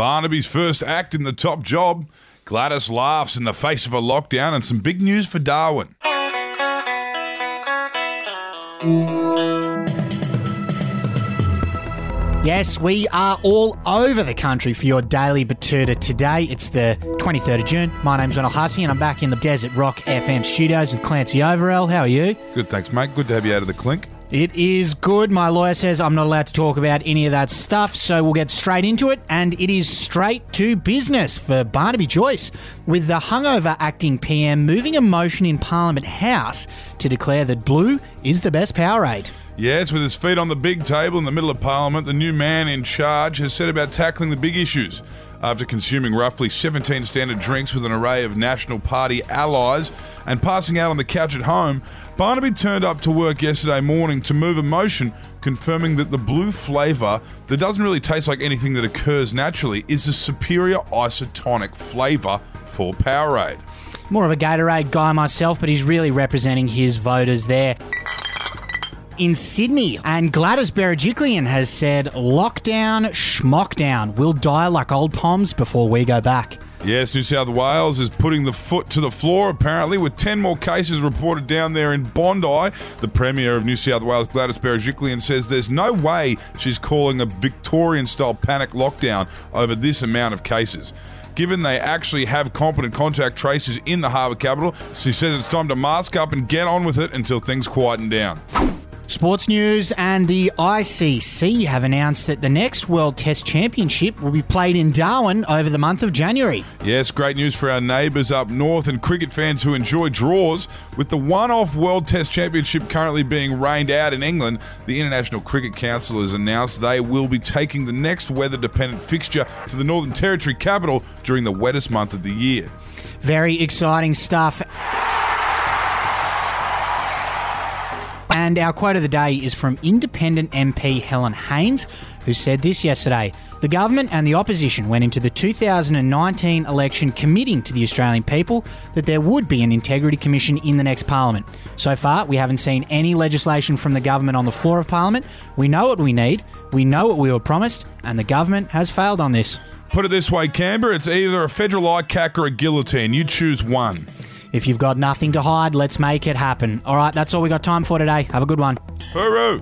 Barnaby's first act in the top job. Gladys laughs in the face of a lockdown, and some big news for Darwin. Yes, we are all over the country for your daily Betoota today. It's the 23rd of June. My name's Ronald Hussey, and I'm back in the Desert Rock FM studios with Clancy Overell. How are you? Good, thanks, mate. Good to have you out of the clink. It is good. My lawyer says I'm not allowed to talk about any of that stuff, so we'll get straight into it. And it is straight to business for Barnaby Joyce, with the hungover acting PM moving a motion in Parliament House to declare that blue is the best Powerade. Yes, with his feet on the big table in the middle of Parliament, the new man in charge has set about tackling the big issues. After consuming roughly 17 standard drinks with an array of National Party allies and passing out on the couch at home, Barnaby turned up to work yesterday morning to move a motion confirming that the blue flavour that doesn't really taste like anything that occurs naturally is a superior isotonic flavour for Powerade. More of a Gatorade guy myself, but he's really representing his voters there. In Sydney, and Gladys Berejiklian has said, lockdown, schmockdown. We'll die like old poms before we go back. Yes, New South Wales is putting the foot to the floor, apparently, with 10 more cases reported down there in Bondi. The Premier of New South Wales, Gladys Berejiklian, says there's no way she's calling a Victorian style panic lockdown over this amount of cases. Given they actually have competent contact tracers in the harbour capital, she says it's time to mask up and get on with it until things quieten down. Sports news and the ICC have announced that the next World Test Championship will be played in Darwin over the month of January. Yes, great news for our neighbours up north and cricket fans who enjoy draws. With the one off World Test Championship currently being rained out in England, the International Cricket Council has announced they will be taking the next weather dependent fixture to the Northern Territory capital during the wettest month of the year. Very exciting stuff. And our quote of the day is from independent MP Helen Haines, who said this yesterday. The government and the opposition went into the 2019 election committing to the Australian people that there would be an integrity commission in the next parliament. So far, we haven't seen any legislation from the government on the floor of parliament. We know what we need, we know what we were promised, and the government has failed on this. Put it this way, Canberra, it's either a federal ICAC or a guillotine. You choose one. If you've got nothing to hide, let's make it happen. All right, that's all we got time for today. Have a good one. Hooroo!